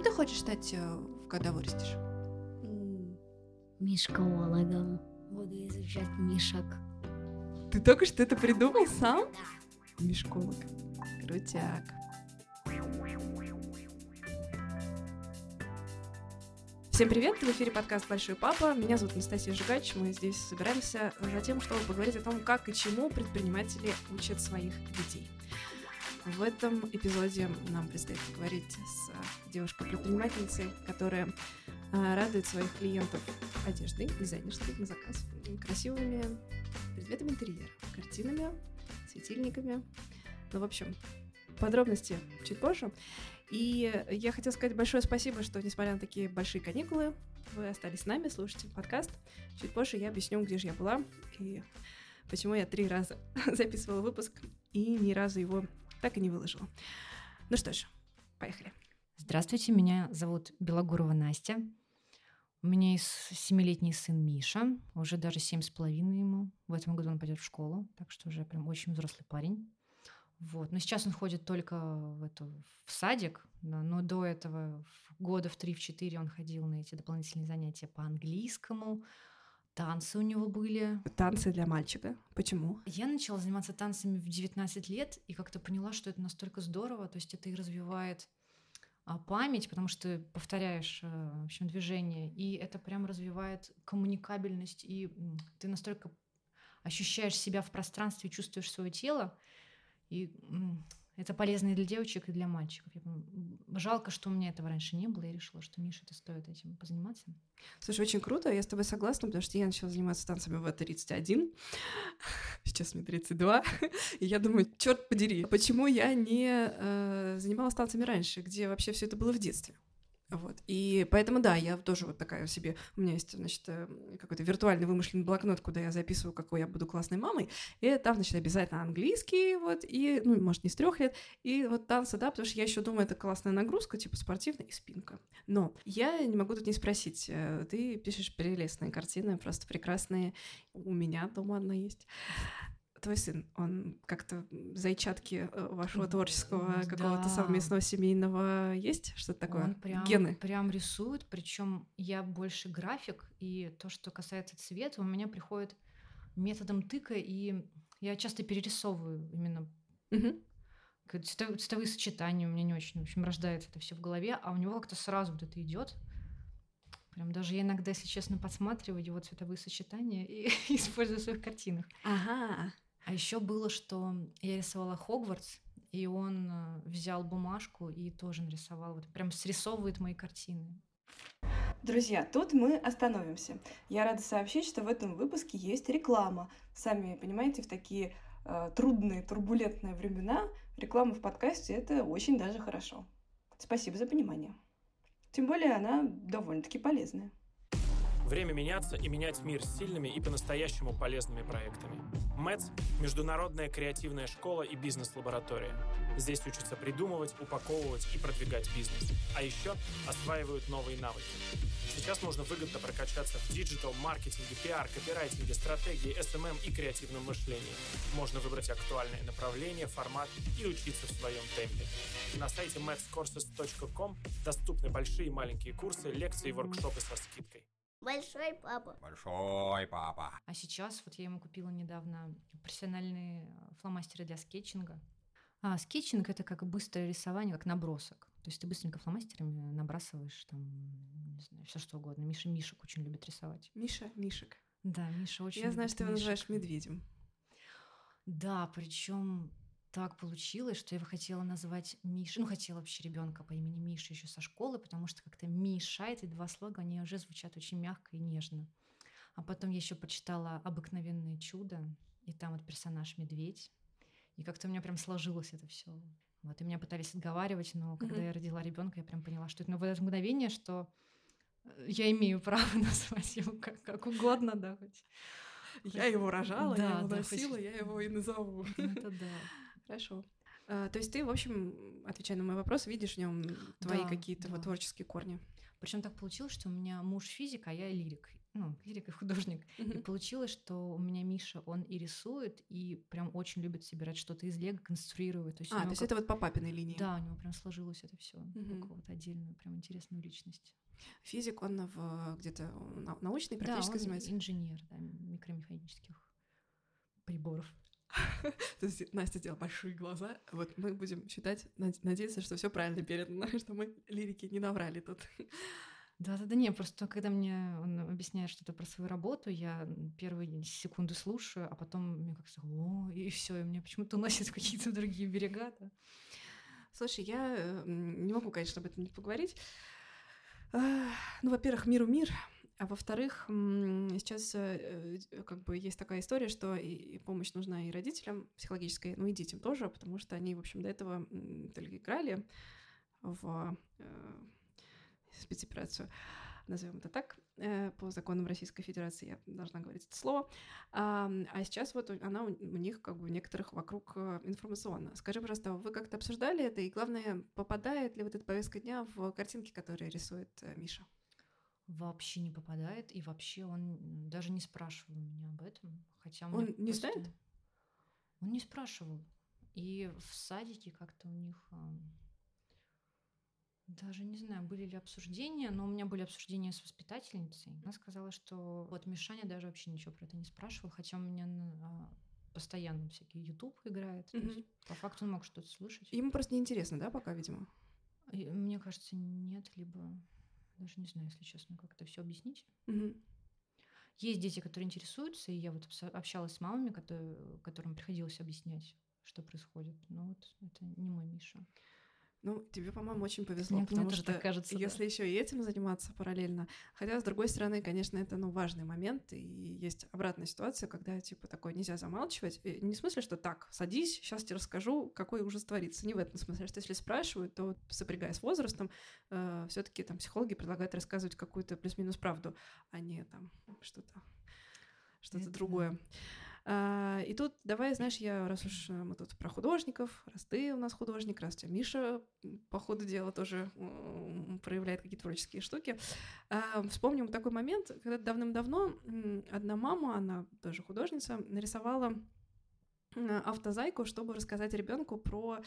Кем ты хочешь стать, э, когда вырастешь? Мишкологом. Буду изучать мишек. Ты только что это придумал сам? Мешколог. Крутяк. Всем привет! В эфире подкаст «Большой папа». Меня зовут Анастасия Жигач. Мы здесь собираемся за тем, чтобы поговорить о том, как и чему предприниматели учат своих детей. В этом эпизоде нам предстоит поговорить с девушкой-предпринимательницей, которая а, радует своих клиентов одеждой, дизайнерской на заказ, красивыми предметами интерьера, картинами, светильниками. Ну, в общем, подробности чуть позже. И я хотела сказать большое спасибо, что, несмотря на такие большие каникулы, вы остались с нами, слушайте подкаст. Чуть позже я объясню, где же я была и почему я три раза записывала выпуск и ни разу его так и не выложила. Ну что ж, поехали. Здравствуйте, меня зовут Белогурова Настя. У меня есть семилетний сын Миша, уже даже семь с половиной ему. В этом году он пойдет в школу, так что уже прям очень взрослый парень. Вот. Но сейчас он ходит только в, эту, в садик, но до этого года в 3-4 он ходил на эти дополнительные занятия по английскому, танцы у него были. Танцы для мальчика. Почему? Я начала заниматься танцами в 19 лет и как-то поняла, что это настолько здорово, то есть это и развивает а, память, потому что ты повторяешь э, в общем, движение, и это прям развивает коммуникабельность, и ты настолько ощущаешь себя в пространстве, чувствуешь свое тело, и это полезно и для девочек, и для мальчиков. Я, жалко, что у меня этого раньше не было. Я решила, что Миша, это стоит этим позаниматься. Слушай, очень круто, я с тобой согласна, потому что я начала заниматься танцами в 31, сейчас мне 32, и я думаю, черт подери, почему я не э, занималась танцами раньше, где вообще все это было в детстве? Вот. И поэтому, да, я тоже вот такая себе... У меня есть, значит, э, какой-то виртуальный вымышленный блокнот, куда я записываю, какой я буду классной мамой. И там, значит, обязательно английский, вот, и, ну, может, не с трех лет. И вот танцы, да, потому что я еще думаю, это классная нагрузка, типа спортивная и спинка. Но я не могу тут не спросить. Э, ты пишешь прелестные картины, просто прекрасные. У меня дома одна есть твой сын, он как-то зайчатки э, вашего творческого какого-то совместного семейного есть что-то такое? Он прям, Гены? прям рисует, причем я больше график, и то, что касается цвета, у меня приходит методом тыка, и я часто перерисовываю именно угу. цветовые сочетания у меня не очень, в общем, рождается это все в голове, а у него как-то сразу вот это идет. Прям даже я иногда, если честно, подсматриваю его цветовые сочетания и использую в своих картинах. Ага. А еще было, что я рисовала Хогвартс, и он э, взял бумажку и тоже нарисовал, вот прям срисовывает мои картины. Друзья, тут мы остановимся. Я рада сообщить, что в этом выпуске есть реклама. Сами понимаете, в такие э, трудные, турбулентные времена реклама в подкасте это очень даже хорошо. Спасибо за понимание. Тем более она довольно-таки полезная. Время меняться и менять мир с сильными и по-настоящему полезными проектами. MADS – международная креативная школа и бизнес-лаборатория. Здесь учатся придумывать, упаковывать и продвигать бизнес. А еще осваивают новые навыки. Сейчас можно выгодно прокачаться в digital, маркетинге, пиар, копирайтинге, стратегии, SMM эм эм и креативном мышлении. Можно выбрать актуальное направление, формат и учиться в своем темпе. На сайте madscourses.com доступны большие и маленькие курсы, лекции и воркшопы со скидкой. Большой папа. Большой папа. А сейчас вот я ему купила недавно профессиональные фломастеры для скетчинга. А скетчинг это как быстрое рисование, как набросок. То есть ты быстренько фломастерами набрасываешь там, не знаю, все что угодно. Миша Мишек очень любит рисовать. Миша Мишек. Да, Миша очень. Я знаю, что ты его называешь медведем. Да, причем так получилось, что я хотела назвать Миша, ну хотела вообще ребенка по имени Миша еще со школы, потому что как-то Миша, эти два слога, они уже звучат очень мягко и нежно. А потом я еще почитала «Обыкновенное чудо», и там вот персонаж медведь, и как-то у меня прям сложилось это все. Вот, и меня пытались отговаривать, но когда mm-hmm. я родила ребенка, я прям поняла, что это ну, в это мгновение, что э, я имею право назвать его как, как угодно, да, хоть. Я его рожала, да, я его да, носила, хоть... я его и назову. Это да. Хорошо. А, то есть ты, в общем, отвечая на мой вопрос, видишь в нем твои да, какие-то да. вот творческие корни. Причем так получилось, что у меня муж физик, а я лирик. ну, лирик и художник. И получилось, что у меня Миша, он и рисует, и прям очень любит собирать что-то из лего, конструировать. То есть А, то есть как- это вот по папиной линии. Да, у него прям сложилось это все. Как вот отдельную, прям интересную личность. Физик, он в где-то на- научной, Да, практически он занимается. инженер да, микромеханических приборов. То есть Настя сделала большие глаза. Вот мы будем считать, над- надеяться, что все правильно передано, что мы лирики не наврали тут. Да-да-да, не, просто когда мне он объясняет что-то про свою работу, я первые секунды слушаю, а потом мне как-то, о, и все, и меня почему-то уносит в какие-то другие берега. да. Слушай, я э, не могу, конечно, об этом не поговорить. Ну, во-первых, миру мир, а во-вторых, сейчас э, э, как бы есть такая история, что и помощь нужна и родителям психологической, ну и детям тоже, потому что они, в общем, до этого только играли в э, спецоперацию, назовем это так, по законам Российской Федерации, я должна говорить это слово. А, а сейчас вот она у них как бы у некоторых вокруг информационно. Скажи, пожалуйста, вы как-то обсуждали это, и главное, попадает ли вот эта повестка дня в картинки, которые рисует Миша? Вообще не попадает, и вообще он даже не спрашивал меня об этом. Хотя Он не просто- знает? Он не спрашивал. И в садике как-то у них... Даже не знаю, были ли обсуждения, но у меня были обсуждения с воспитательницей. Она сказала, что вот Мишаня даже вообще ничего про это не спрашивал, хотя у меня а, постоянно всякий YouTube играет. Мгм. есть по факту он мог что-то слышать. Ему просто неинтересно, да, пока, видимо? И мне кажется, нет, либо даже не знаю, если честно, как это все объяснить. Мгм. Есть дети, которые интересуются, и я вот общалась с мамами, которые, которым приходилось объяснять, что происходит. Но вот это не мой Миша. Ну, тебе, по-моему, очень повезло, Мне- мне потому тоже что так кажется, да. если еще и этим заниматься параллельно, хотя с другой стороны, конечно, это ну важный момент, и есть обратная ситуация, когда типа такое нельзя замалчивать, И не в смысле, что так, садись, сейчас тебе расскажу, какой ужас творится, не в этом смысле, что если спрашивают, то сопрягая с возрастом, все-таки там психологи предлагают рассказывать какую-то плюс-минус правду, а не там что-то что-то Это да. А, и тут давай, знаешь, я, раз уж э, мы тут про художников, раз ты у нас художник, раз тебя Миша по ходу дела тоже проявляет какие-то творческие штуки, а, вспомним такой момент, когда давным-давно одна мама, она тоже художница, нарисовала м, автозайку, чтобы рассказать ребенку про,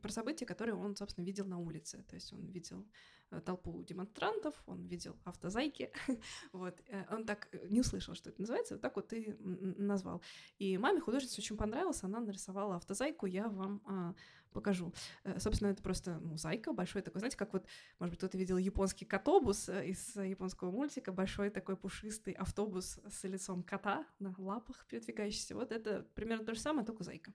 про события, которые он, собственно, видел на улице. То есть он видел э, толпу демонстрантов, он видел автозайки, вот. э, Он так э, не услышал, что это называется, вот так вот и назвал. И маме художнице очень понравилось, она нарисовала автозайку, я вам а, покажу. Э, Собственно, это просто ну, зайка, большой такой, знаете, как вот, может быть, кто-то видел японский котобус э, из э, японского мультика, большой такой пушистый автобус с лицом кота на лапах передвигающийся. Вот это примерно то же самое, только зайка.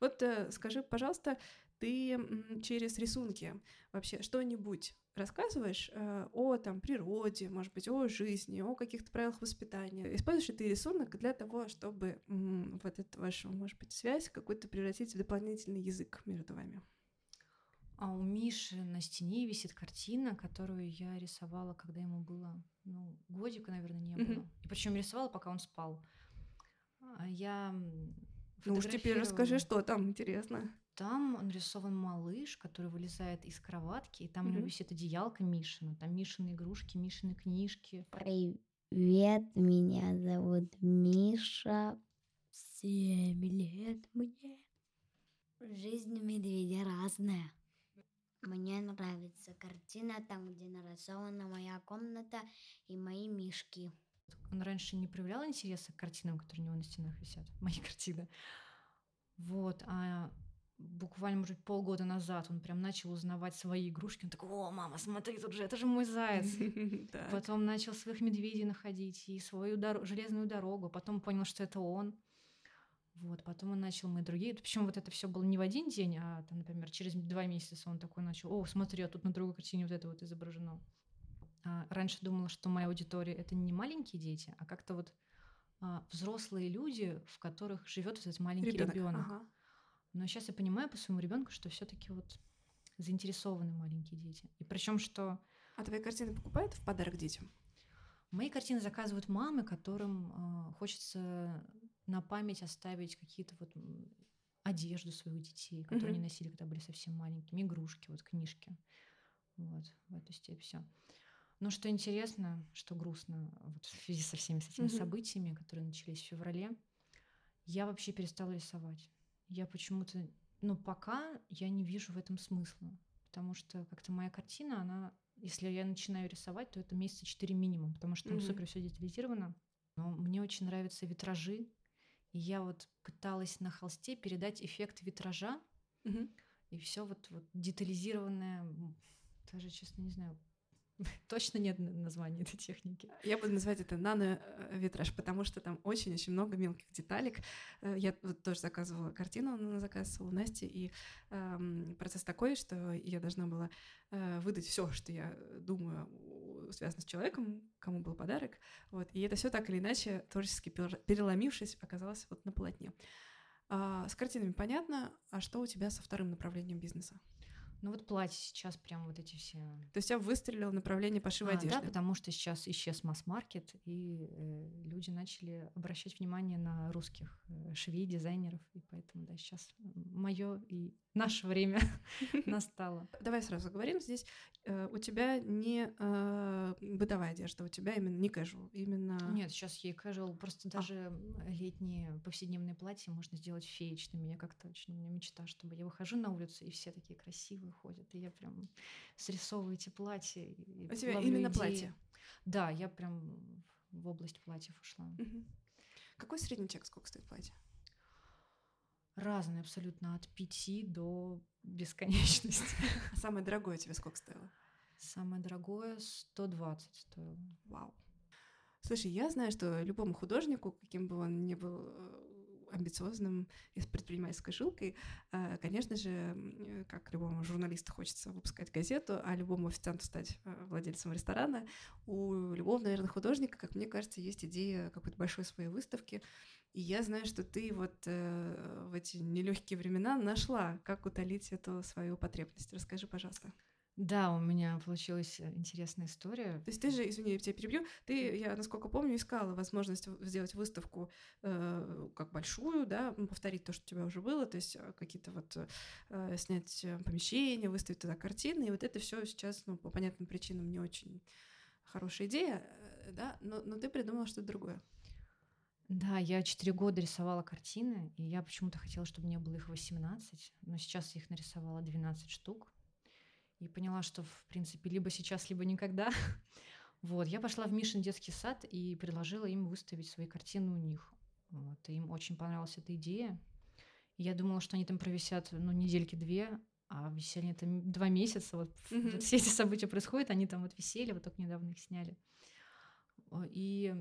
Вот э, скажи, пожалуйста, ты через рисунки вообще что-нибудь рассказываешь э, о там природе, может быть, о жизни, о каких-то правилах воспитания? Используешь ли ты рисунок для того, чтобы вот эту вашу, может быть, связь какую-то превратить в дополнительный язык между вами? А у Миши на стене висит картина, которую я рисовала, когда ему было, ну, годика, наверное, не было. И причем рисовала, пока он спал. А Я Ну уж теперь расскажи, что там интересно. Там нарисован малыш, который вылезает из кроватки, и там у него висит одеялка Мишина, там Мишины игрушки, Мишины книжки. Привет, меня зовут Миша. Семь лет мне. Жизнь медведя разная. Мне нравится картина там, где нарисована моя комната и мои мишки. Он раньше не проявлял интереса к картинам, которые у него на стенах висят, мои картины. Вот, а буквально, может быть, полгода назад он прям начал узнавать свои игрушки. Он такой, о, мама, смотри, тут же, это же мой заяц. Потом начал своих медведей находить и свою железную дорогу. Потом понял, что это он. Вот, потом он начал мы другие. Причем вот это все было не в один день, а там, например, через два месяца он такой начал: О, смотри, а тут на другой картине вот это вот изображено. А раньше думала, что моя аудитория это не маленькие дети, а как-то вот а, взрослые люди, в которых живет этот маленький Ребенок. ребенок. Ага. Но сейчас я понимаю по своему ребенку, что все-таки вот заинтересованы маленькие дети. И причем, что А твои картины покупают в подарок детям? Мои картины заказывают мамы, которым э, хочется на память оставить какие-то вот одежду своих детей, которые они Мгм. носили, когда были совсем маленькими, игрушки, вот книжки. Вот, в эту степь все. Ну, что интересно, что грустно, вот в связи со всеми с этими Мгм. событиями, которые начались в феврале, я вообще перестала рисовать. Я почему-то, ну, пока я не вижу в этом смысла, потому что как-то моя картина, она, если я начинаю рисовать, то это месяца четыре минимум, потому что там супер все детализировано. Но мне очень нравятся витражи, и я вот пыталась на холсте передать эффект витража, Мгм. и все вот, вот детализированное, даже, честно, не знаю, точно нет на- названия этой техники. Я буду называть это нано-витраж, потому что там очень-очень много мелких деталек. Э, Я вот тоже заказывала картину на заказ у Насти, и эм, процесс такой, что я должна была э, выдать все, что я думаю, связано с человеком, кому был подарок. Вот. И это все так или иначе, творчески пер- переломившись, оказалось вот на полотне. А, с картинами понятно, а что у тебя со вторым направлением бизнеса? Ну вот платье сейчас прям вот эти все... То есть у тебя выстрелило направление пошива А, одежды. да, потому что сейчас исчез масс-маркет, и э, люди начали обращать внимание на русских э, швей, дизайнеров, и поэтому, да, сейчас мое и наше время настало. Давай сразу говорим, здесь э, у тебя не э, бытовая одежда, у тебя именно не casual, именно... Нет, сейчас ей casual, просто даже м, летние повседневные платья можно сделать феечными. Я как-то очень, у меня мечта, чтобы я выхожу на улицу, и все такие красивые ходят, и я прям срисовываю эти платья. и- У тебя именно идеи. платье. Да, я прям в область платьев ушла. Какой средний чек, сколько стоит платье? Разные абсолютно, от пяти до бесконечности. А самое дорогое тебе сколько стоило? Самое дорогое 120 стоило. Вау. Слушай, я знаю, что любому художнику, каким бы он ни был э, амбициозным и с предпринимательской жилкой, э, конечно же, как любому журналисту хочется выпускать газету, а любому официанту стать э, владельцем ресторана, у любого, наверное, художника, как мне кажется, есть идея какой-то большой своей выставки. И я знаю, что ты вот э, в эти нелегкие времена нашла, как утолить эту свою потребность. Расскажи, пожалуйста. Да, у меня получилась э, интересная история. То есть ты же, извини, я тебя перебью, ты, я насколько помню, искала возможность сделать выставку э, как большую, да, повторить то, что у тебя уже было, то есть э, какие-то вот э, снять э, помещения, выставить туда картины, и вот это все сейчас, ну, по понятным причинам не очень хорошая идея, да, но, но ты придумала что-то другое. Да, я четыре года рисовала картины, и я почему-то хотела, чтобы мне было их 18, но сейчас я их нарисовала 12 штук. И поняла, что, в принципе, либо сейчас, либо никогда. Вот, я пошла в Мишин детский сад и предложила им выставить свои картины у них. Вот, и им очень понравилась эта идея. И я думала, что они там провисят, ну, недельки две, а висели там два месяца. Вот, вот все эти события происходят, они там вот висели, вот только недавно их сняли. И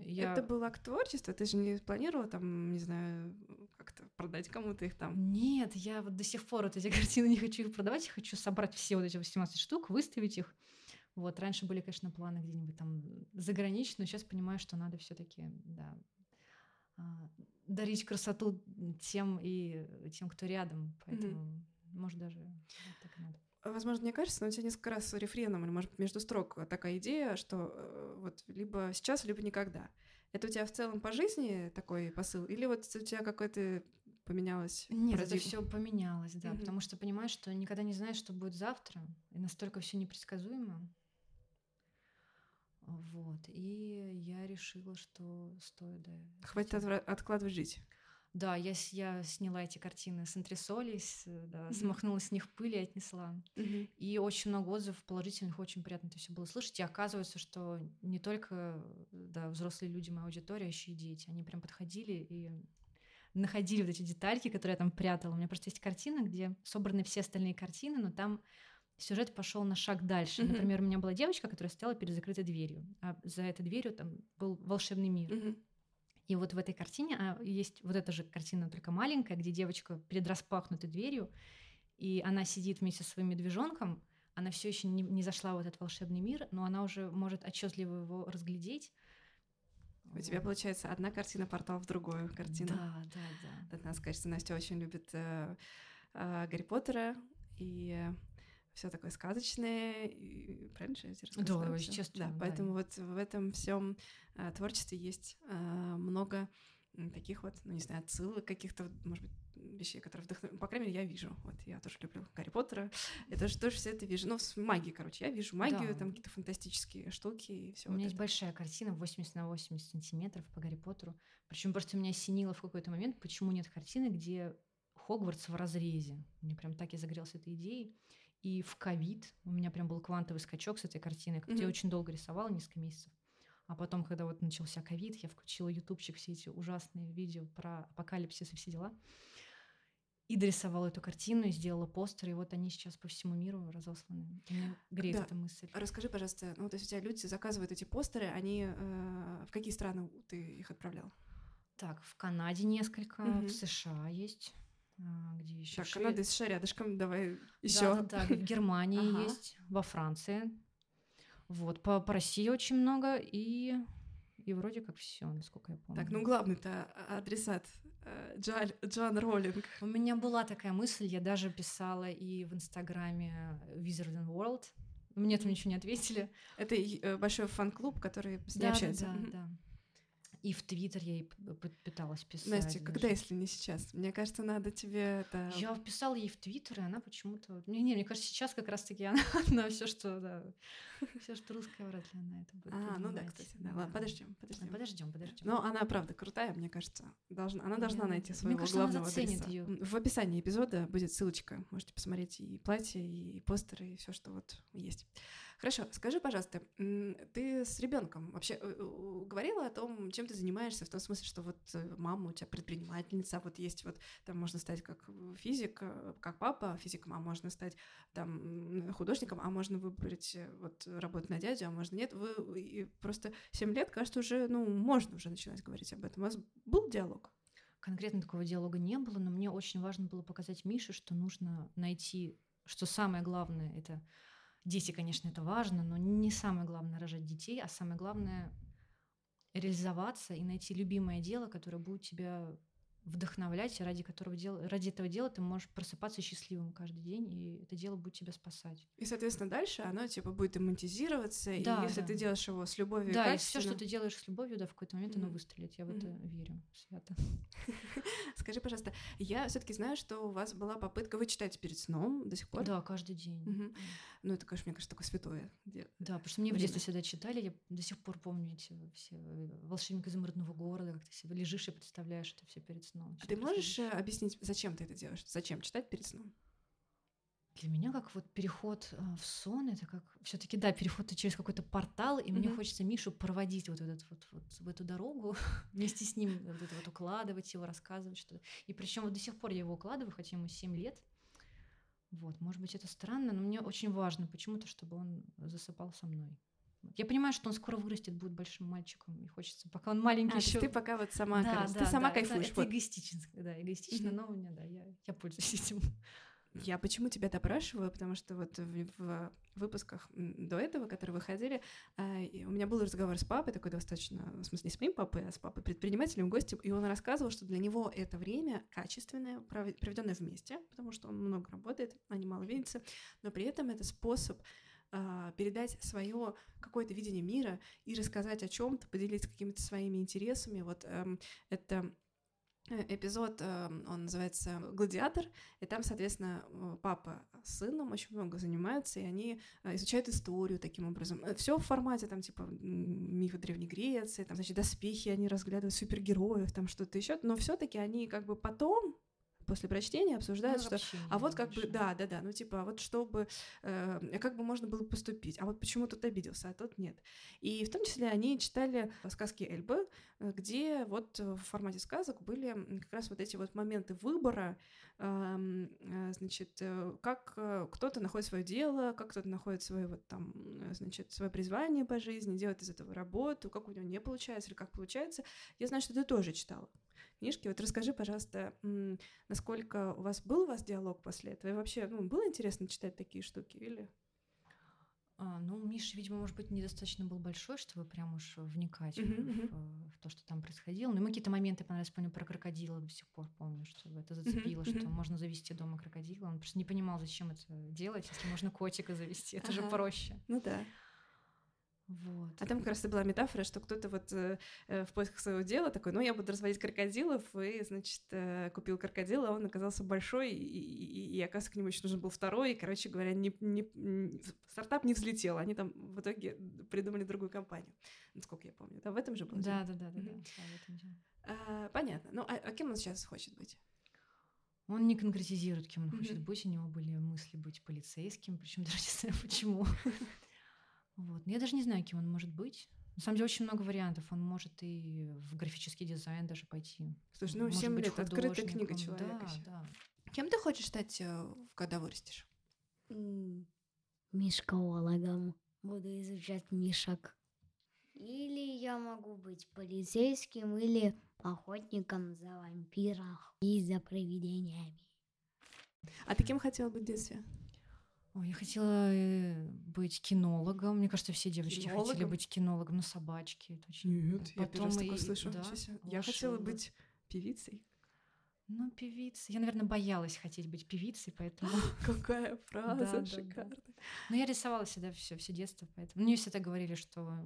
я... Это был акт творчества, ты же не планировала там, не знаю, как-то продать кому-то их там. Нет, я вот до сих пор вот эти картины не хочу их продавать, я хочу собрать все вот эти 18 штук, выставить их. Вот, раньше были, конечно, планы где-нибудь там заграничные, но сейчас понимаю, что надо все таки да, а, дарить красоту тем и тем, кто рядом. Поэтому, может, даже вот так и надо. Возможно, мне кажется, но у тебя несколько раз рефреном, или, может быть, между строк такая идея, что э, вот либо сейчас, либо никогда. Это у тебя в целом по жизни такой посыл? Или вот у тебя какой-то поменялось Нет, парадигма? это все поменялось, да, Мгм. потому что понимаешь, что никогда не знаешь, что будет завтра, и настолько все непредсказуемо. Вот, и я решила, что стоит, да. Хватит отвра- откладывать жить. Да, я, я сняла эти картины с антресолей, с, да, Мгм. смахнула с них пыль и отнесла. И очень много отзывов положительных, очень приятно это все было слышать. И оказывается, что не только да, взрослые люди, моя аудитория, а еще и дети. Они прям подходили и находили вот эти детальки, которые я там прятала. У меня просто есть картина, где собраны все остальные картины, но там сюжет пошел на шаг дальше. Мгм. Например, у меня была девочка, которая стояла перед закрытой дверью, а за этой дверью там был волшебный мир. Мгм. И вот в этой картине а, есть вот эта же картина, только маленькая, где девочка перед распахнутой дверью, и она сидит вместе со своим медвежонком, она все еще не, не зашла в этот волшебный мир, но она уже может отчетливо его разглядеть. У тебя, получается, одна картина портал в другую картину. Да, да, да. Надо сказать, что Настя очень любит э, э, Гарри Поттера и все такое сказочное. И, правильно я тебе Да, рассказала всё? естественно, Да, да. поэтому вот в этом всем творчестве есть э, много таких вот, ну не знаю, отсылок каких-то, вот, может быть, вещей, которые вдохновляют. По крайней мере, я вижу. Вот я тоже люблю Гарри Поттера. Я тоже, тоже все это вижу. Ну, с магией, короче. Я вижу магию, Да. там какие-то фантастические штуки и все. У меня есть большая картина 80 на 80 сантиметров по Гарри Поттеру. Причем просто меня осенило в какой-то момент, почему нет картины, где Хогвартс в разрезе. Мне прям так и загорелся этой идеей. И в ковид у меня прям был квантовый скачок с этой картиной. Как я Мгм. очень долго рисовала, несколько месяцев. А потом, когда вот начался ковид, я включила ютубчик, все эти ужасные видео про апокалипсис и все дела. И дорисовала эту картину, и сделала постер, и вот они сейчас по всему миру разосланы. Меня греет Да. эта мысль. Расскажи, пожалуйста, ну, то есть у тебя люди заказывают эти постеры, они э, в какие страны ты их отправлял? Так, в Канаде несколько, Мгм. в США есть. А, Где еще? Так, Канада и США рядышком, давай еще. Да, да, да, в Германии Ага. есть, во Франции. Вот, по, по России очень много, и, и вроде как все, насколько я помню. Так, ну главный-то а- адресат э, Джоаль- Джоан Роллинг. У меня была такая мысль, я даже писала и в Инстаграме Wizard World. Мне там ничего не ответили. Это э, большой фан-клуб, который с ней Да, да, общается. да, Мгм. да. И в Твиттер я ей пыталась писать. Настя, когда, даже. если не сейчас? Мне кажется, надо тебе это... Я вписала ей в Твиттер, и она почему-то... Не, не, мне кажется, сейчас как раз-таки она, она все, что, да, все, что русское, вряд ли она это будет А, ну да, кстати, да. Ладно, подождем, подождем. Подождем, подождем. Но она, правда, крутая, мне кажется. Должна, она должна Я- найти мне своего кажется, она главного заценит адреса. М, В описании эпизода будет ссылочка. Можете посмотреть и платье, и постеры, и все, что вот есть. Хорошо, скажи, пожалуйста, ты с ребенком вообще э, говорила о том, чем ты занимаешься, в том смысле, что вот э, мама у тебя предпринимательница, вот есть вот там можно стать как физик, э, как папа физиком, а можно стать там художником, а можно выбрать вот работу на дядю, а можно нет. Вы и просто 7 лет, кажется, уже, ну, можно уже начинать говорить об этом. У вас был диалог? Конкретно такого диалога не было, но мне очень важно было показать Мише, что нужно найти, что самое главное это дети, конечно, это важно, но не самое главное рожать детей, а самое главное реализоваться и найти любимое дело, которое будет тебя вдохновлять, ради которого дела, ради этого дела ты можешь просыпаться счастливым каждый день, и это дело будет тебя спасать. И, соответственно, дальше оно типа будет монетизироваться, Да, и если да. ты делаешь его с любовью да, и все, что ты делаешь с любовью, да, в какой-то момент оно Мгм. выстрелит. Я в Мгм. это верю свято. Скажи, пожалуйста, я все-таки знаю, что у вас была попытка, вы читаете перед сном до сих пор? Да, каждый день. Мгм. Ну, это, конечно, мне кажется, такое святое. Да, потому что мне в детстве всегда читали, я до сих пор помню эти все э, волшебник изумрудного города, как ты себе лежишь и представляешь это все перед сном. А ты можешь э, объяснить, зачем ты это делаешь? Зачем читать перед сном? Для меня как вот переход э, в сон, это как все-таки да, переход через какой-то портал, и мне Мгм. хочется Мишу проводить вот, в этот, вот, вот в эту дорогу, вместе с ним вот это вот укладывать его, рассказывать что-то. И причем вот до сих пор я его укладываю, хотя ему 7 лет. Вот, может быть, это странно, но мне очень важно почему-то, чтобы он засыпал со мной. Я понимаю, что он скоро вырастет, будет большим мальчиком, и хочется, пока он маленький А, еще. ты пока вот сама, да, да, ты сама да, кайфуешь. Это, вот. это эгоистично, да, эгоистично, Мгм. но у меня, да, я, я пользуюсь этим. Я почему тебя допрашиваю, потому что вот в, в выпусках до этого, которые выходили, и у меня был разговор с папой, такой достаточно, в смысле, не с моим папой, а с папой предпринимателем, гостем, и он рассказывал, что для него это время качественное, проведенное вместе, потому что он много работает, они мало видятся, но при этом это способ а, передать свое какое-то видение мира и рассказать о чем-то, поделиться какими-то своими интересами. Вот эм, это э, эпизод, эм, он называется «Гладиатор», и там, соответственно, э, папа с сыном очень много занимаются, и они э, изучают историю таким образом. Все в формате, там, типа, мифы Древней Греции, там, значит, доспехи, они разглядывают супергероев, там, что-то еще, но все таки они как бы потом, после прочтения, обсуждают, Ну, что общение а вот как бы, да, да, да, ну типа, а вот чтобы, э, как бы можно было поступить, а вот почему тот обиделся, а тот нет. И в том числе они читали сказки Эльбы, э, где вот в формате сказок были как раз вот эти вот моменты выбора, эм, э, значит, э, как э, кто-то находит свое дело, как кто-то находит свое вот там, значит, свое призвание по жизни, делает из этого работу, как у него не получается или как получается. Я знаю, что ты тоже читала книжки. Вот расскажи, пожалуйста, насколько у вас был у вас диалог после этого? И вообще, ну, было интересно читать такие штуки или? А, ну, Миша, видимо, может быть, недостаточно был большой, чтобы прям уж вникать в- Мгм, мгм. в, в то, что там происходило. Но ему какие-то моменты понравились, помню, про крокодила до сих пор помню, что это зацепило, что мгм. можно завести дома крокодила. Он просто не понимал, зачем это делать, если можно котика завести. Это же проще. Ну да. Вот. А там как раз и была метафора, что кто-то вот э, э, в поисках своего дела такой, ну, я буду разводить крокодилов, и, значит, э, купил крокодила, а он оказался большой, и, и, и, оказывается, к нему еще нужен был второй, и, короче говоря, не, не, стартап не взлетел, они там в итоге придумали другую компанию, насколько я помню. Да, в этом же было? Да, да, да, да, да, да. А, понятно. Ну, а, а кем он сейчас хочет быть? Он не конкретизирует, кем он Мгм. хочет быть. У него были мысли быть полицейским, причем даже не знаю почему. Вот. Но я даже не знаю, кем он может быть. На самом деле очень много вариантов. Он может и в графический дизайн даже пойти. Слушай, ну, Может 7 быть, лет, открытая книга человека. Да, да. Кем ты хочешь стать, э, когда вырастешь? М, Мишкологом. Буду изучать мишек. Или я могу быть полицейским, или охотником за вампирах и за привидениями. А ты кем хотела быть в детстве? Ой, я хотела э, быть кинологом. Мне кажется, все девочки хотели Кинологом? быть кинологом на собачке. Это очень... Нет, я первый раз Потом такое слышу. да. Я хотела быть певицей. Ну, певица. Я, наверное, боялась хотеть быть певицей, поэтому... Какая фраза Да, да, да. шикарная. Но я рисовала всегда все, все детство, поэтому мне всегда говорили, что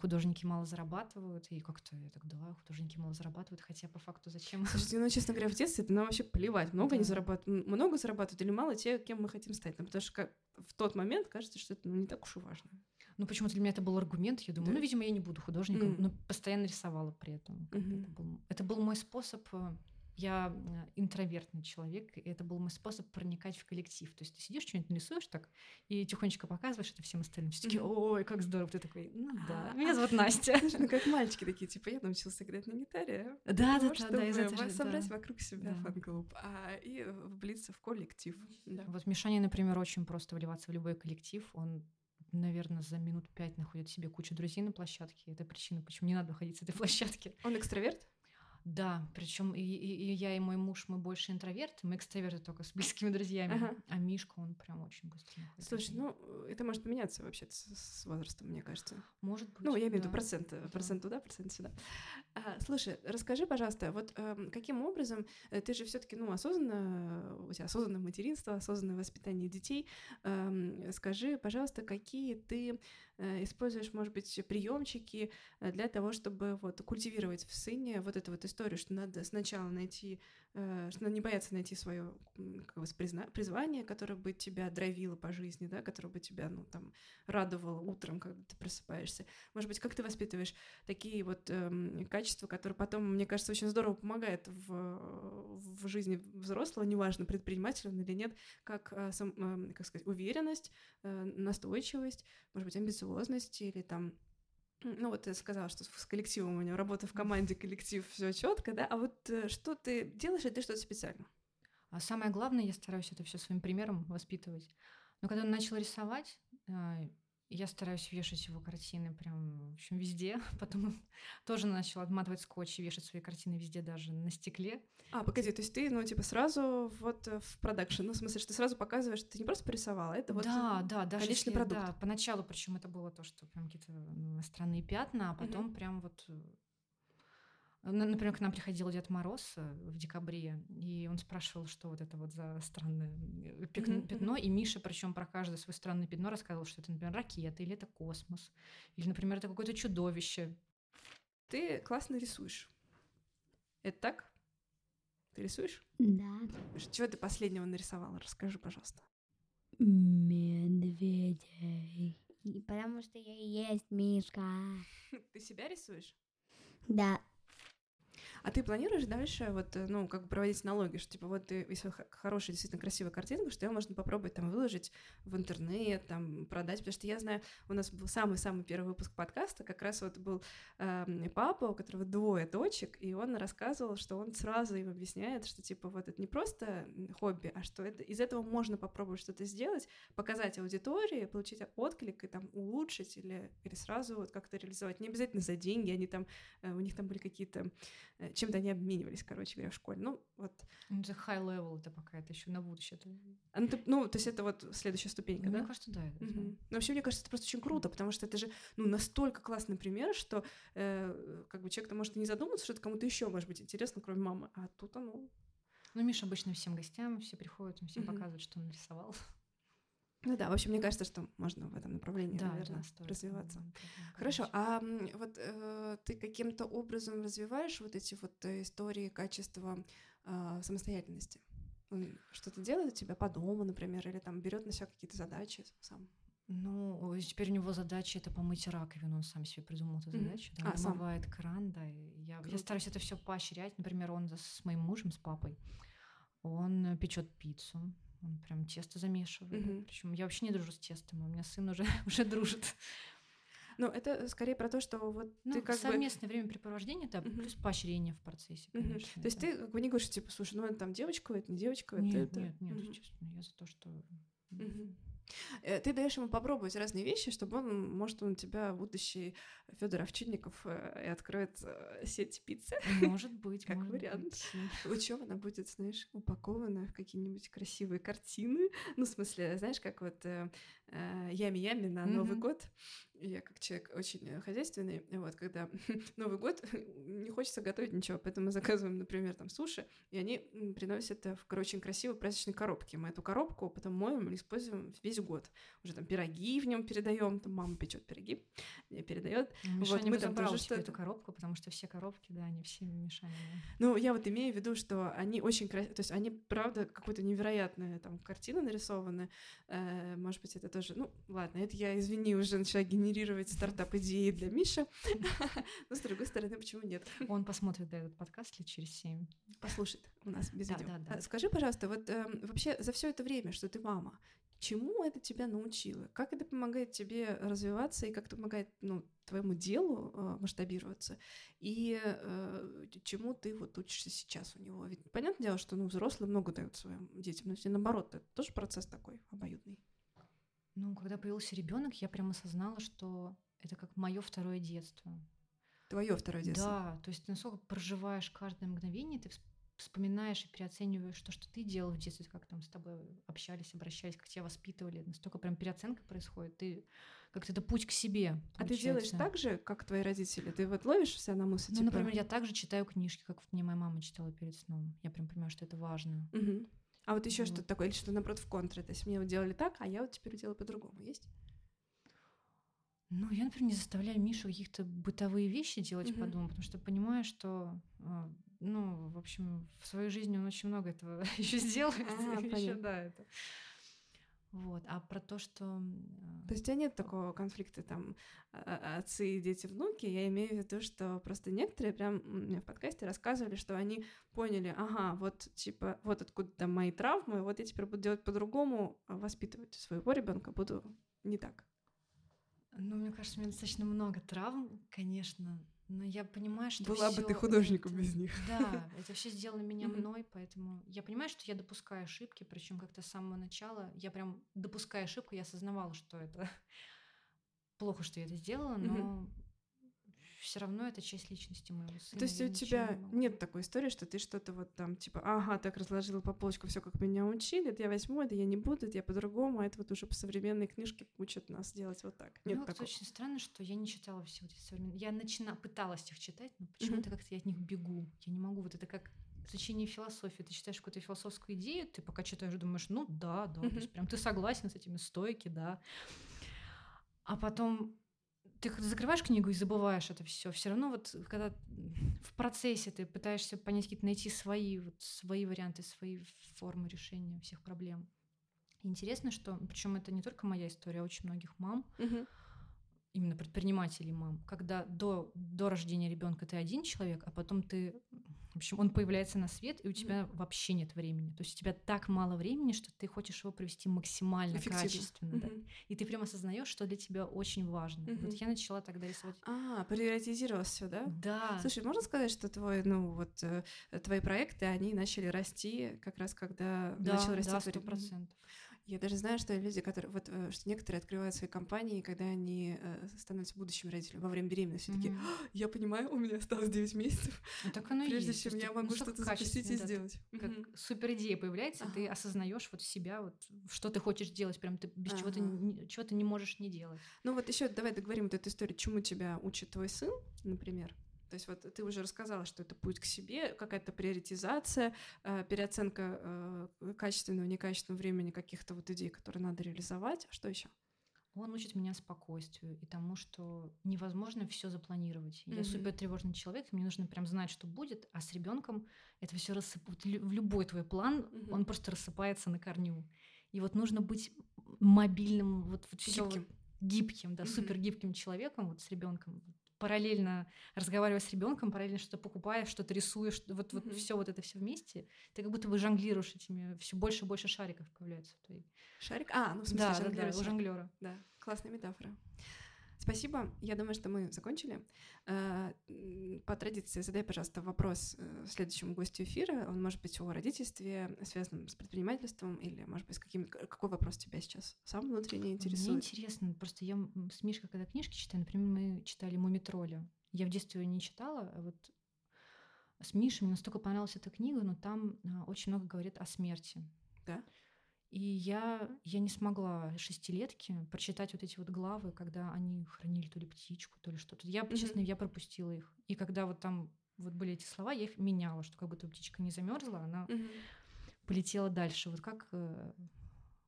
художники мало зарабатывают, и как-то я так, да, художники мало зарабатывают, хотя по факту зачем? Слушайте, ну, честно говоря, в детстве это нам вообще плевать, много они Да. зарабатывают, м- много зарабатывают или мало те, кем мы хотим стать. Ну, потому что как- в тот момент кажется, что это ну, не так уж и важно. Ну, почему-то для меня это был аргумент, я думаю, Да. ну, видимо, я не буду художником, Мгм. но постоянно рисовала при этом. Мгм. Это, был, это был мой способ, э, я э, интровертный человек, и это был мой способ проникать в коллектив. То есть ты сидишь, что-нибудь нарисуешь так, и тихонечко показываешь это всем остальным. Все такие, ой, как здорово. Ты такой, ну да, А, меня зовут Настя. Ну, как мальчики такие, типа, я научился играть на гитаре. Да, да, да, да, чтобы собрать вокруг себя фан-клуб а, и влиться в коллектив. Вот Мишане, например, очень просто вливаться в любой коллектив. Он, наверное, за минут пять находит себе кучу друзей на площадке. Это причина, почему не надо выходить с этой площадки. Он экстраверт? Да, причем и, и- и я, и мой муж, мы больше интроверты, мы экстраверты только с близкими друзьями. Ага. А Мишка, он прям очень быстро Слушай, ну, это может поменяться вообще с, с возрастом, мне кажется. может быть. Ну, я имею в виду да. процент, э, процент туда, процент сюда. А, слушай, расскажи, пожалуйста, вот эм, каким образом э, ты же все-таки, ну, осознанно, э, у тебя осознанное материнство, осознанное воспитание детей. Эм, скажи, пожалуйста, какие ты э, используешь, может быть, приемчики э, для того, чтобы вот культивировать в сыне вот эту вот историю, что надо сначала найти, э, что надо не бояться найти свое как бы, призна- призвание, которое бы тебя дровило по жизни, да, которое бы тебя, ну, там, радовало утром, когда ты просыпаешься. Может быть, как ты воспитываешь такие вот эм, качества, которые потом, мне кажется, очень здорово помогают в, в жизни взрослого, неважно, предприниматель он или нет, как, э, сам- эм, как сказать, уверенность, э, настойчивость, может быть, амбициозность или там ну вот ты сказала, что с коллективом у него работа в команде, коллектив, все четко, да. А вот э, что ты делаешь, и ты что-то специально? А самое главное, я стараюсь это все своим примером воспитывать. Но когда он начал рисовать, а, я стараюсь вешать его картины прям, в общем, везде. Потом тоже начал отматывать скотч и вешать свои картины везде, даже на стекле. А, погоди, то есть ты, ну, типа, сразу вот э, в продакшн, ну, в смысле, что ты сразу показываешь, что ты не просто порисовала, а это вот да, да, даже конечный если- продукт. Да, поначалу, причем это было то, что прям какие-то ну, странные пятна, а потом прям вот э, Например, к нам приходил Дед Мороз э, в декабре, и он спрашивал, что вот это вот за странное э, пятно. И Миша, причем про каждое свое странное пятно рассказывал, что это, например, ракета, или это космос, или, например, это какое-то чудовище. Ты классно рисуешь. Это так? Ты рисуешь? Да. Чего ты последнего нарисовала? Расскажи, пожалуйста. Медведей. И Потому что я и есть Мишка. Ты себя рисуешь? Да. А ты планируешь дальше вот, э, ну, как бы проводить налоги, что, типа, вот ты, если хорошая, действительно красивая картинка, что ее можно попробовать там выложить в интернет, там, продать, потому что я знаю, у нас был самый-самый первый выпуск подкаста, как раз вот был эм, папа, у которого двое дочек, и он рассказывал, что он сразу им объясняет, что, типа, вот это не просто хобби, а что это, из этого можно попробовать что-то сделать, показать аудитории, получить отклик и там улучшить или, или сразу вот как-то реализовать. Не обязательно за деньги, они там, э, у них там были какие-то э, чем-то они обменивались, короче говоря, в школе. Ну, вот. Ну, Это high level, это пока это еще на будущее. Ну, ты- ну, то есть это вот следующая ступенька, Ну, да? Мне кажется, да. это- Мгм. Ну, вообще, мне кажется, это просто очень круто, потому что это же ну, настолько классный пример, что э, как бы человек-то может и не задуматься, что это кому-то еще может быть интересно, кроме мамы. А тут оно. Ну, Миша обычно всем гостям, все приходят, он всем Мгм. показывает, что он нарисовал. Ну да, в общем, мне кажется, что можно в этом направлении, Да, наверное, да, развиваться. направление Хорошо, а вот э, ты каким-то образом развиваешь вот эти вот э, истории качества э, самостоятельности? Он что-то делает у тебя по дому, например, или там берет на себя какие-то задачи сам? Ну, теперь у него задача это помыть раковину, он сам себе придумал эту задачу, да, А, сам. намывает кран, да, и я, я стараюсь это все поощрять, например, он с моим мужем, с папой, он печет пиццу, он прям тесто замешивает, Мгм. причем я вообще не дружу с тестом, у меня сын уже уже дружит. Ну, это скорее про то, что вот Ну, ты как бы... совместное времяпрепровождение, да, Мгм. плюс поощрение в процессе, конечно. То есть это- ты как бы не говоришь, типа, слушай, ну это там девочка, это не девочка, это Нет, это. нет, нет, Мгм. честно, я за то, что... Мгм. Э, Ты даешь ему попробовать разные вещи, чтобы он, может, он у тебя будущий Федор Овчинников э, и откроет э, сеть пиццы. Может быть, Как может вариант. Причем она будет, знаешь, упакована в какие-нибудь красивые картины. Ну, в смысле, знаешь, как вот Ями-Ями на Новый год. Я как человек очень э, хозяйственный, вот когда Новый год, не хочется готовить ничего, поэтому мы заказываем, например, там суши, и они приносят э, в короче, очень красивой праздничной коробке. Мы эту коробку потом моем и используем весь год. Уже там пироги в нем передаем, там мама печет пироги, мне передает. Мишаня Вот мы там тоже что-то- эту коробку, потому что все коробки, да, они все Мишаня. Ну, я вот имею в виду, что они очень красивые, то есть они, правда, какой-то невероятные там картины нарисованы. Э, может быть, это тоже... Ну, ладно, это я, извини, уже начала генерировать стартап-идеи для Миши. Но, с другой стороны, почему нет? Он посмотрит этот подкаст лет через семь. Послушает у нас без Да, видео. да, да. А Скажи, пожалуйста, вот эм, вообще за все это время, что ты мама, чему это тебя научило? Как это помогает тебе развиваться и как это помогает ну, твоему делу э, масштабироваться? И э, чему ты вот учишься сейчас у него? Ведь понятное дело, что ну, взрослые много дают своим детям, но если наоборот, это тоже процесс такой обоюдный. Ну, когда появился ребенок, я прям осознала, что это как мое второе детство. Твое второе детство. Да, то есть ты насколько проживаешь каждое мгновение, ты вс- вспоминаешь и переоцениваешь то, что ты делал в детстве, как там с тобой общались, обращались, как тебя воспитывали. Настолько прям переоценка происходит. Ты как-то это путь к себе. А ты делаешь получается. так же, как твои родители? Ты вот ловишь себя на мысли? Ну, типа, например, я также читаю книжки, как мне моя мама читала перед сном. Я прям понимаю, что это важно. Мгм. А вот еще Вот. что-то такое, или что наоборот в контре. То есть мне вот делали так, а я вот теперь делаю по-другому. Есть? Ну, я, например, не заставляю Мишу каких-то бытовые вещи делать по Мгм. дому, потому что понимаю, что, а, ну, в общем, в своей жизни он очень много этого еще сделает. А, понятно. да, это. Вот. А про то, что... То есть у тебя нет такого конфликта там а- а- отцы, дети, внуки. Я имею в виду, что просто некоторые прям мне в подкасте рассказывали, что они поняли, ага, вот типа вот откуда там мои травмы, вот я теперь буду делать по-другому, а воспитывать своего ребенка буду не так. Ну, мне кажется, у меня достаточно много травм, конечно, но я понимаю, что Была бы ты художником это- без них. Да, это все сделано меня мной, поэтому я понимаю, что я допускаю ошибки, причем как-то с самого начала. Я прям допуская ошибку, я осознавала, что это плохо, что я это сделала, но все равно это часть личности моего сына. То есть у тебя не нет такой истории, что ты что-то вот там типа, ага, так разложила по полочкам все, как меня учили, это я возьму, это я не буду, это я по-другому, а это вот уже по современной книжке учат нас делать вот так. Нет ну, такого. очень странно, что я не читала все вот эти современные. Я начина... пыталась их читать, но почему-то как-то я от них бегу. Я не могу. Вот это как изучение философии. Ты читаешь какую-то философскую идею, ты пока читаешь, думаешь, ну да, да. То Мгм. есть прям ты согласен с этими стойки, да. А потом ты закрываешь книгу и забываешь это все. Все равно вот когда в процессе ты пытаешься понять какие-то, найти свои, вот, свои варианты, свои формы решения всех проблем. Интересно, что, причем это не только моя история, а очень многих мам, Мгм. Именно предпринимателей мам, когда до, до рождения ребенка ты один человек, а потом ты, в общем, он появляется на свет, и у тебя вообще нет времени. То есть у тебя так мало времени, что ты хочешь его провести максимально Эффективно. качественно. да. Мгм. И ты прям осознаешь, что для тебя очень важно. Мгм. Вот я начала тогда рисовать. А, приоритизировалось все, да? Да. Слушай, можно сказать, что твой, ну вот э, твои проекты, они начали расти как раз когда да, начал расти да, твой процентов. Я даже знаю, что люди, которые вот э, что некоторые открывают свои компании, когда они э, становятся будущими родителями во время беременности, такие, Мгм. я понимаю, у меня осталось 9 месяцев, Ну, так оно прежде есть. Чем я ты могу настолько что-то запустить и да, ты сделать. как Мгм. супер идея появляется, ты Ага. осознаешь вот себя, вот что ты хочешь делать, прям ты без чего ты чего ты не можешь не делать. Ну вот еще давай договорим вот эту историю, чему тебя учит твой сын, например. То есть вот ты уже рассказала, что это путь к себе, какая-то приоритизация, э, переоценка э, качественного, некачественного времени каких-то вот идей, которые надо реализовать. А что еще? Он учит меня спокойствию и тому, что невозможно все запланировать. Я Мгм. супер тревожный человек, мне нужно прям знать, что будет, а с ребенком это все рассыпать. В любой твой план, Мгм. он просто рассыпается на корню. И вот нужно быть мобильным, вот, вот Гибким. гибким, да, Мгм. супер гибким человеком, вот с ребенком. Параллельно разговаривая с ребенком, параллельно что-то покупаешь, что-то рисуешь, вот, вот Мгм. все вот это все вместе, ты как будто бы жонглируешь этими, все больше и больше шариков появляется в твоей. Шарик? А, ну в смысле, Да, да, да, жонглировать у жонглера. Да, классная метафора. Спасибо. Я думаю, что мы закончили. Э, По традиции задай, пожалуйста, вопрос э, следующему гостю эфира. Он может быть о родительстве, связанном с предпринимательством, или, может быть, с каким... Какой вопрос тебя сейчас сам внутренне Мне интересует? интересно, просто я с Мишкой, когда книжки читаю, например, мы читали «Мумитроля». Я в детстве ее не читала, а вот с Мишей мне настолько понравилась эта книга, но там а, очень много говорит о смерти. Да? И я, я не смогла шестилетки прочитать вот эти вот главы, когда они хранили то ли птичку, то ли что-то. Я, Мгм. честно, я пропустила их. И когда вот там вот были эти слова, я их меняла, что как будто птичка не замерзла, она Мгм. полетела дальше. Вот как э,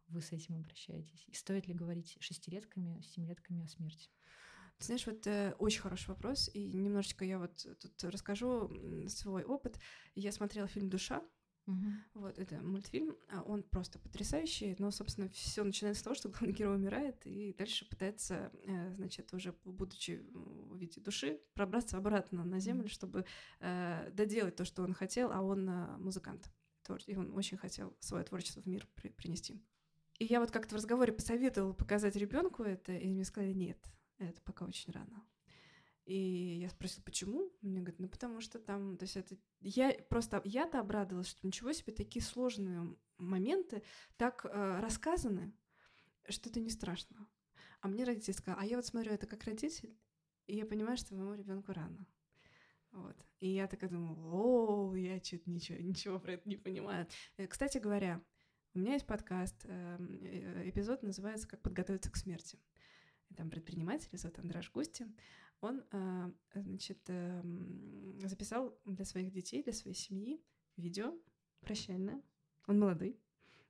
вы с этим обращаетесь? И стоит ли говорить шестилетками, семилетками о смерти? Ты знаешь, вот э, очень хороший вопрос, и немножечко я вот тут расскажу свой опыт. Я смотрела фильм «Душа», Вот, это мультфильм, а он просто потрясающий, но, собственно, все начинается с того, что главный герой умирает и дальше пытается, э, значит, уже будучи в виде души, пробраться обратно на землю, чтобы э, доделать то, что он хотел, а он э, музыкант, и он очень хотел свое творчество в мир при- принести. И я вот как-то в разговоре посоветовала показать ребенку это, и мне сказали, нет, это пока очень рано. И я спросила, почему? Мне говорят, ну потому что там, то есть это... Я просто, я-то обрадовалась, что ничего себе, такие сложные моменты так э, рассказаны, что это не страшно. А мне родитель сказал, а я вот смотрю это как родитель, и я понимаю, что моему ребенку рано. Вот. И я такая думаю, о, я что-то ничего, ничего про это не понимаю. Э, Кстати говоря, у меня есть подкаст, эм, э, эпизод называется «Как подготовиться к смерти». И там предприниматель, зовут Андраш Густи, он, э, значит, эм, записал для своих детей, для своей семьи видео прощальное. Он молодой,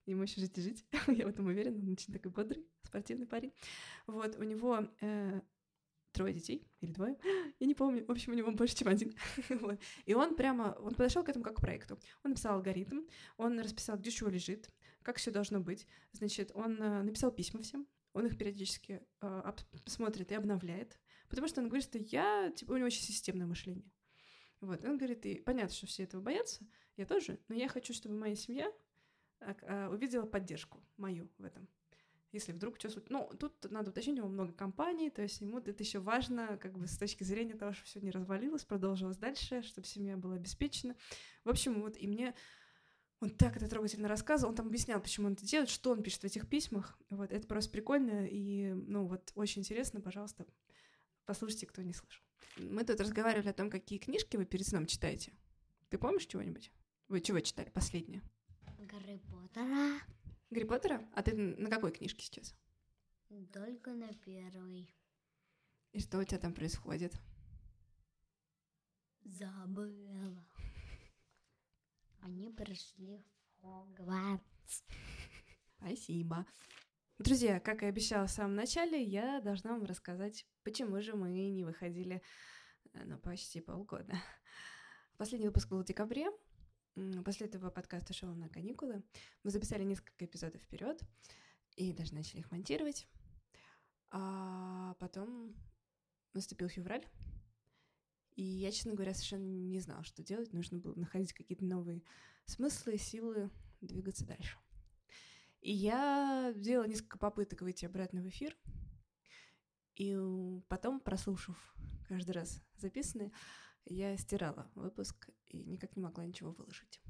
ему еще жить и жить, я в этом уверена, он очень такой бодрый, спортивный парень. Вот, у него э, трое детей или двое, я не помню, в общем, у него больше, чем один. вот. И он прямо, он подошел к этому как к проекту. Он написал алгоритм, он расписал, где чего лежит, как все должно быть. Значит, он э, написал письма всем, он их периодически э, смотрит и обновляет, потому что он говорит, что я, типа, у него очень системное мышление. Вот, он говорит, и понятно, что все этого боятся, я тоже, но я хочу, чтобы моя семья а, а, увидела поддержку мою в этом. Если вдруг что случится. Ну, тут надо уточнить, у него много компаний, то есть ему это еще важно, как бы с точки зрения того, что все не развалилось, продолжилось дальше, чтобы семья была обеспечена. В общем, вот и мне он так это трогательно рассказывал, он там объяснял, почему он это делает, что он пишет в этих письмах. Вот, это просто прикольно, и, ну, вот, очень интересно, пожалуйста, послушайте, кто не слышал. Мы тут разговаривали о том, какие книжки вы перед сном читаете. Ты помнишь чего-нибудь? Вы чего читали последнее? Гарри Поттера Гарри Поттера? А ты на какой книжке сейчас? только на первый. И что у тебя там происходит? Забыла. Они пришли в Хогвартс. Спасибо. Друзья, как и обещала в самом начале, я должна вам рассказать, почему же мы не выходили ну, почти полгода. Последний выпуск был в декабре. После этого подкаст ушел на каникулы. Мы записали несколько эпизодов вперед и даже начали их монтировать. А потом наступил февраль, и я, честно говоря, совершенно не знала, что делать. Нужно было находить какие-то новые смыслы, силы двигаться дальше. И я делала несколько попыток выйти обратно в эфир. И потом, прослушав каждый раз записанные, я стирала выпуск и никак не могла ничего выложить.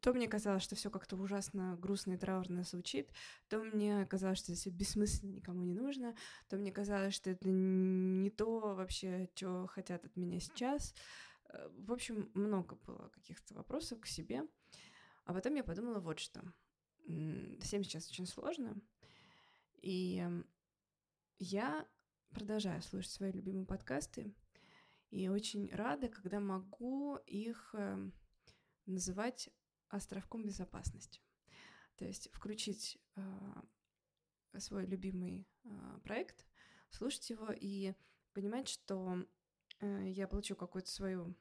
То мне казалось, что все как-то ужасно грустно и траурно звучит, то мне казалось, что это все бессмысленно, никому не нужно, то мне казалось, что это не то вообще, что хотят от меня сейчас. Э, В общем, много было каких-то вопросов к себе. А потом я подумала вот что. Всем сейчас очень сложно. И эм, я продолжаю слушать свои любимые подкасты. И очень рада, когда могу их э, называть островком безопасности. То есть включить э, свой любимый э, проект, слушать его и понимать, что э, я получу какую-то свою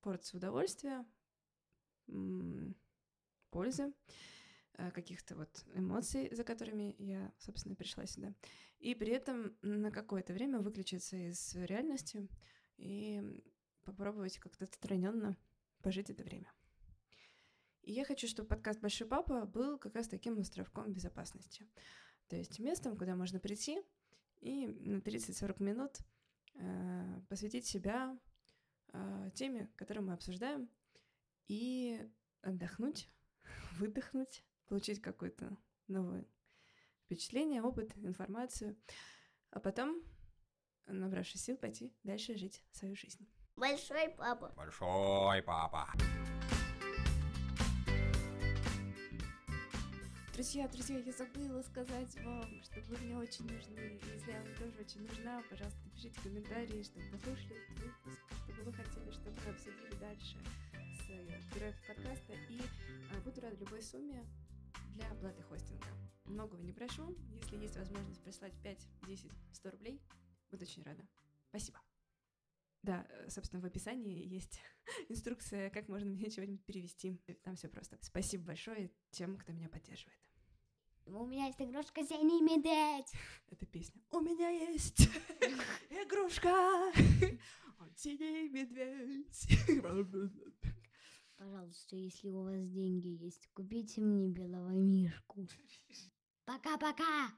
порцию удовольствия, пользы, э, каких-то вот эмоций, за которыми я, собственно, пришла сюда. И при этом на какое-то время выключиться из реальности и попробовать как-то отстраненно пожить это время. И я хочу, чтобы подкаст «Большой папа» был как раз таким островком безопасности. То есть местом, куда можно прийти и на 30-40 минут э, посвятить себя э, теме, которые мы обсуждаем, и отдохнуть, выдохнуть, получить какое-то новое впечатление, опыт, информацию, а потом, набравшись сил, пойти дальше жить свою жизнь. Большой папа. Большой папа. Друзья, друзья, я забыла сказать вам, что вы мне очень нужны. Если я вам тоже очень нужна, пожалуйста, пишите комментарии, чтобы послушали этот выпуск, чтобы вы хотели, чтобы мы обсудили дальше героев подкаста. И а, буду рада любой сумме для оплаты хостинга. Многого не прошу. Если есть возможность прислать 5, 10, 100 рублей, буду очень рада. Спасибо. Да, э, собственно, в описании есть инструкция, как можно мне чего-нибудь перевести. Там все просто. Спасибо большое тем, кто меня поддерживает. У меня есть игрушка синий медведь. Это песня. У меня есть игрушка, он синий медведь. Пожалуйста, если у вас деньги есть, купите мне белого мишку. Пока-пока.